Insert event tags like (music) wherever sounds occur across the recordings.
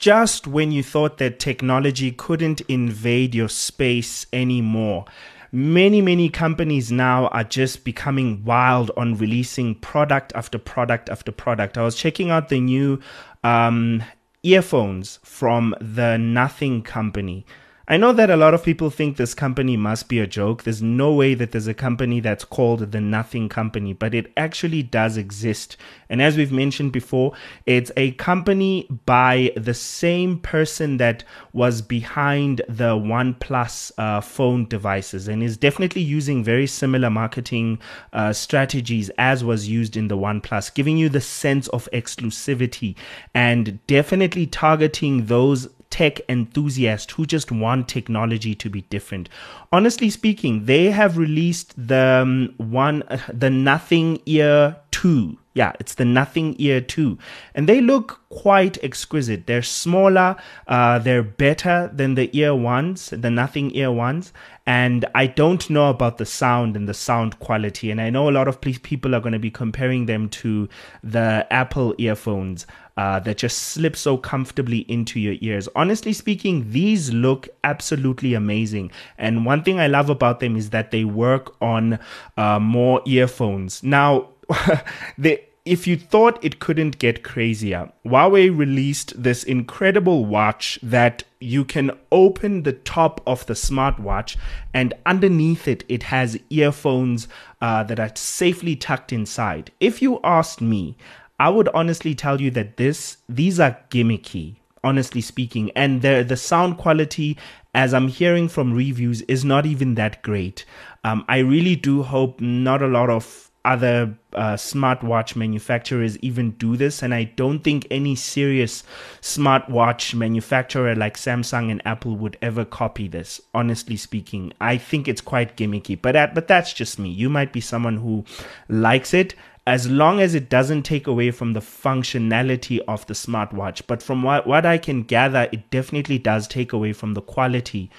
just when you thought that technology couldn't invade your space anymore, many, many companies now are just becoming wild on releasing product after product after product. I was checking out the new um, earphones from the Nothing Company. I know that a lot of people think this company must be a joke. There's no way that there's a company that's called the Nothing Company, but it actually does exist. And as we've mentioned before, it's a company by the same person that was behind the OnePlus uh, phone devices and is definitely using very similar marketing uh, strategies as was used in the OnePlus, giving you the sense of exclusivity and definitely targeting those tech enthusiasts who just want technology to be different. Honestly speaking, they have released the um, one, uh, the Nothing Ear 2. Yeah, it's the Nothing Ear 2. And they look quite exquisite. They're smaller, uh, they're better than the Ear ones, the Nothing Ear ones. And I don't know about the sound and the sound quality. And I know a lot of people are going to be comparing them to the Apple earphones uh, that just slip so comfortably into your ears. Honestly speaking, these look absolutely amazing. And one thing I love about them is that they work on uh, more earphones. Now, (laughs) they if you thought it couldn't get crazier, Huawei released this incredible watch that you can open the top of the smartwatch, and underneath it, it has earphones uh, that are safely tucked inside. If you asked me, I would honestly tell you that this these are gimmicky honestly speaking and the the sound quality as i'm hearing from reviews is not even that great um, i really do hope not a lot of other uh, smartwatch manufacturers even do this and i don't think any serious smartwatch manufacturer like samsung and apple would ever copy this honestly speaking. I think it's quite gimmicky but that, but that's just me. You might be someone who likes it as long as it doesn't take away from the functionality of the smartwatch. But from what, what i can gather it definitely does take away from the quality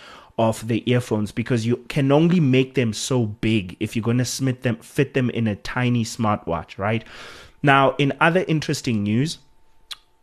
of the earphones because you can only make them so big if you're going to fit them fit them in a tiny smartwatch, right? Now, in other interesting news,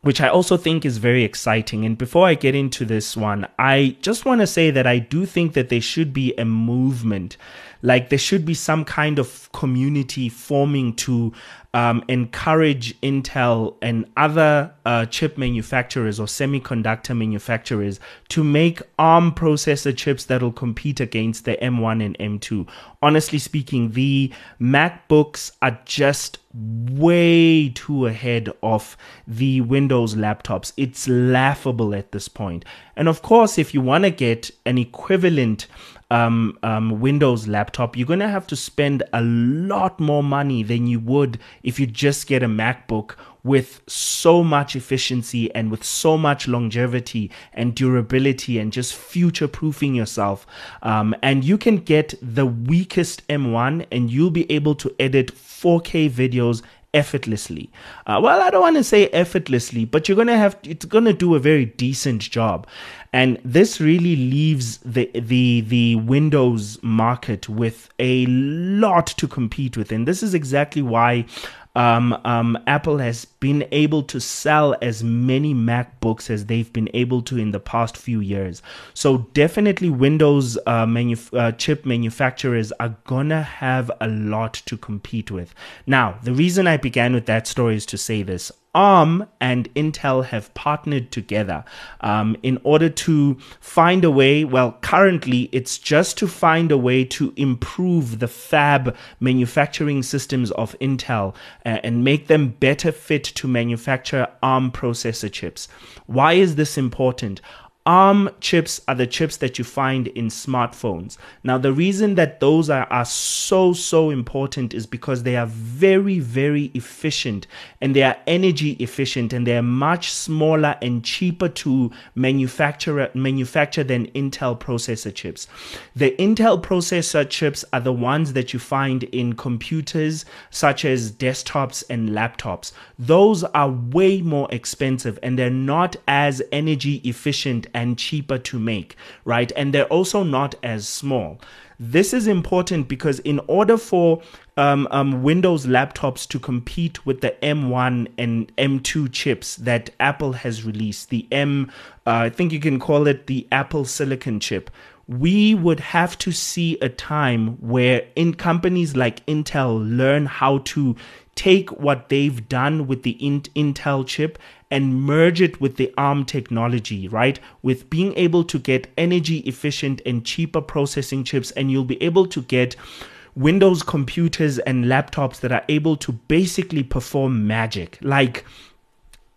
which I also think is very exciting. And before I get into this one, I just want to say that I do think that there should be a movement like there should be some kind of community forming to um, encourage Intel and other uh, chip manufacturers or semiconductor manufacturers to make ARM processor chips that will compete against the M1 and M2. Honestly speaking, the MacBooks are just way too ahead of the Windows laptops. It's laughable at this point. And of course, if you want to get an equivalent um, um, Windows laptop, you're going to have to spend a lot more money than you would if you just get a MacBook with so much efficiency and with so much longevity and durability and just future proofing yourself. Um, and you can get the weakest M1 and you'll be able to edit 4K videos effortlessly. Uh, well, I don't want to say effortlessly, but you're going to have it's going to do a very decent job. And this really leaves the the the Windows market with a lot to compete with. And this is exactly why um, um, Apple has been able to sell as many MacBooks as they've been able to in the past few years. So definitely, Windows uh, uh, chip manufacturers are gonna have a lot to compete with. Now, the reason I began with that story is to say this: ARM and Intel have partnered together um, in order to find a way. Well, currently it's just to find a way to improve the fab manufacturing systems of Intel uh, and make them better fit to manufacture ARM processor chips. Why is this important? ARM chips are the chips that you find in smartphones. Now, the reason that those are, are so, so important is because they are very, very efficient and they are energy efficient and they are much smaller and cheaper to manufacture, manufacture than Intel processor chips. The Intel processor chips are the ones that you find in computers such as desktops and laptops. Those are way more expensive and they're not as energy efficient and cheaper to make, right? And they're also not as small. This is important because in order for um, um, Windows laptops to compete with the M1 and M2 chips that Apple has released, the M, uh, I think you can call it the Apple Silicon chip, we would have to see a time where in companies like Intel learn how to take what they've done with the Intel chip and merge it with the ARM technology, right? With being able to get energy efficient and cheaper processing chips, and you'll be able to get Windows computers and laptops that are able to basically perform magic. Like,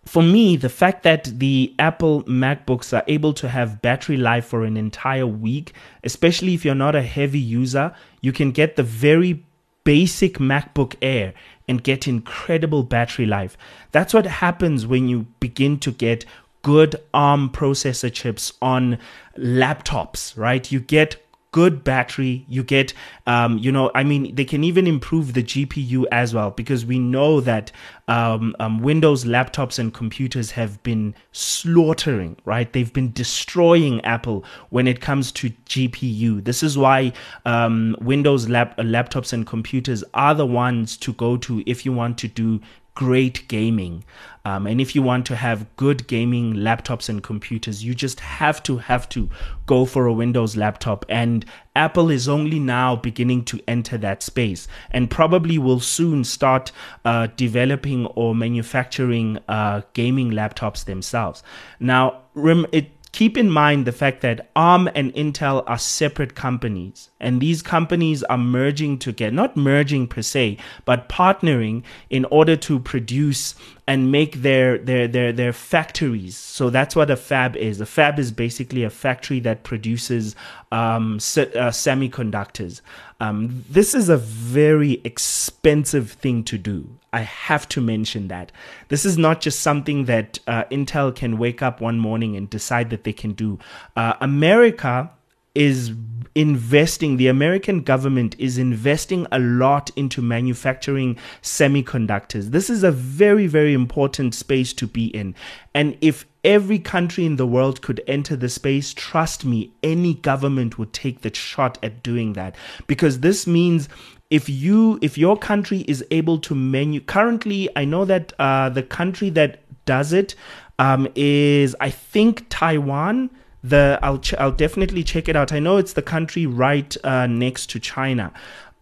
for me, the fact that the Apple MacBooks are able to have battery life for an entire week, especially if you're not a heavy user, you can get the very basic MacBook Air and get incredible battery life. That's what happens when you begin to get good ARM processor chips on laptops, right? You get good battery. You get, um, you know, I mean, they can even improve the GPU as well because we know that um, um, Windows laptops and computers have been slaughtering, right? They've been destroying Apple when it comes to GPU. This is why um, Windows lap- laptops and computers are the ones to go to if you want to do great gaming. Um, and if you want to have good gaming laptops and computers, you just have to have to go for a Windows laptop. And Apple is only now beginning to enter that space, and probably will soon start uh, developing or manufacturing uh, gaming laptops themselves. Now, rem- it keep in mind the fact that ARM and Intel are separate companies, and these companies are merging together, not merging per se, but partnering in order to produce and make their their their their factories. So that's what a fab is. A fab is basically a factory that produces um, se- uh, semiconductors. Um, this is a very expensive thing to do. I have to mention that this is not just something that uh, Intel can wake up one morning and decide that they can do. Uh, America is investing, the American government is investing a lot into manufacturing semiconductors. This is a very, very important space to be in. And if every country in the world could enter the space, trust me, any government would take the shot at doing that because this means if you if your country is able to menu currently i know that uh, the country that does it um, is i think taiwan the I'll ch- I'll definitely check it out. I know it's the country right uh, next to China.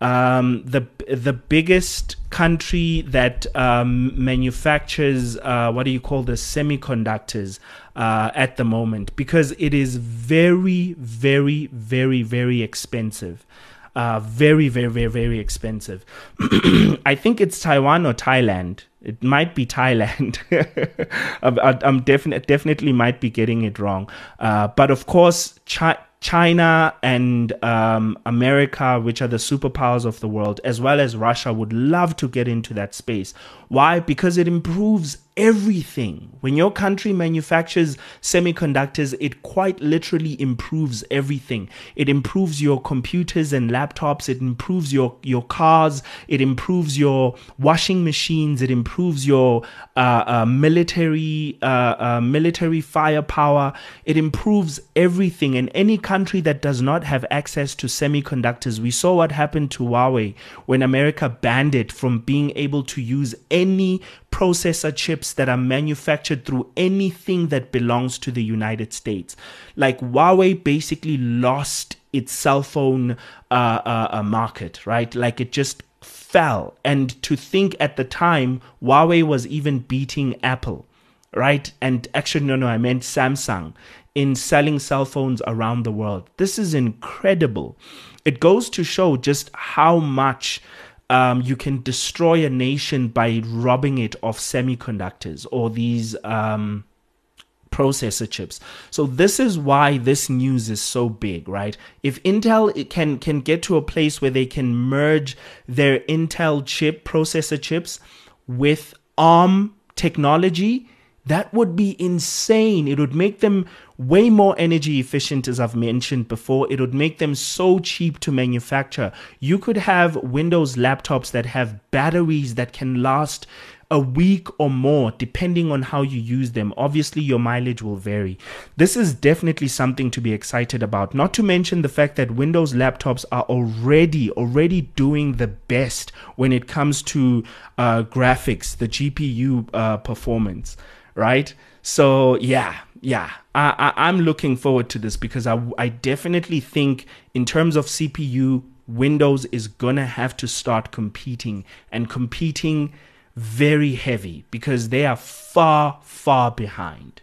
Um, the the biggest country that um, manufactures uh, what do you call the semiconductors uh, at the moment because it is very very very very expensive. Uh, very, very, very, very expensive. (clears throat) I think it's Taiwan or Thailand. It might be Thailand. (laughs) I'm, I'm definitely definitely might be getting it wrong. Uh, but of course, Chi- China and um, America, which are the superpowers of the world, as well as Russia, would love to get into that space. Why? Because it improves everything. When your country manufactures semiconductors, it quite literally improves everything. It improves your computers and laptops, it improves your, your cars, it improves your washing machines, it improves your uh, uh, military uh, uh military firepower, it improves everything. And any country that does not have access to semiconductors, we saw what happened to Huawei when America banned it from being able to use any processor chips that are manufactured through anything that belongs to the United States. Like Huawei basically lost its cell phone uh, uh, uh, market, right? Like it just fell. And to think at the time, Huawei was even beating Apple, right? And actually, no, no, I meant Samsung in selling cell phones around the world. This is incredible. It goes to show just how much um, you can destroy a nation by robbing it of semiconductors or these um, processor chips. So this is why this news is so big, right? If Intel can can get to a place where they can merge their Intel chip processor chips with ARM technology, that would be insane. It would make them way more energy efficient, as I've mentioned before. It would make them so cheap to manufacture. You could have Windows laptops that have batteries that can last a week or more, depending on how you use them. Obviously, your mileage will vary. This is definitely something to be excited about. Not to mention the fact that Windows laptops are already already doing the best when it comes to uh, graphics, the GPU uh, performance, right? So yeah, yeah, I, I, am looking forward to this because I, I definitely think in terms of CPU, Windows is gonna have to start competing and competing very heavy because they are far, far behind.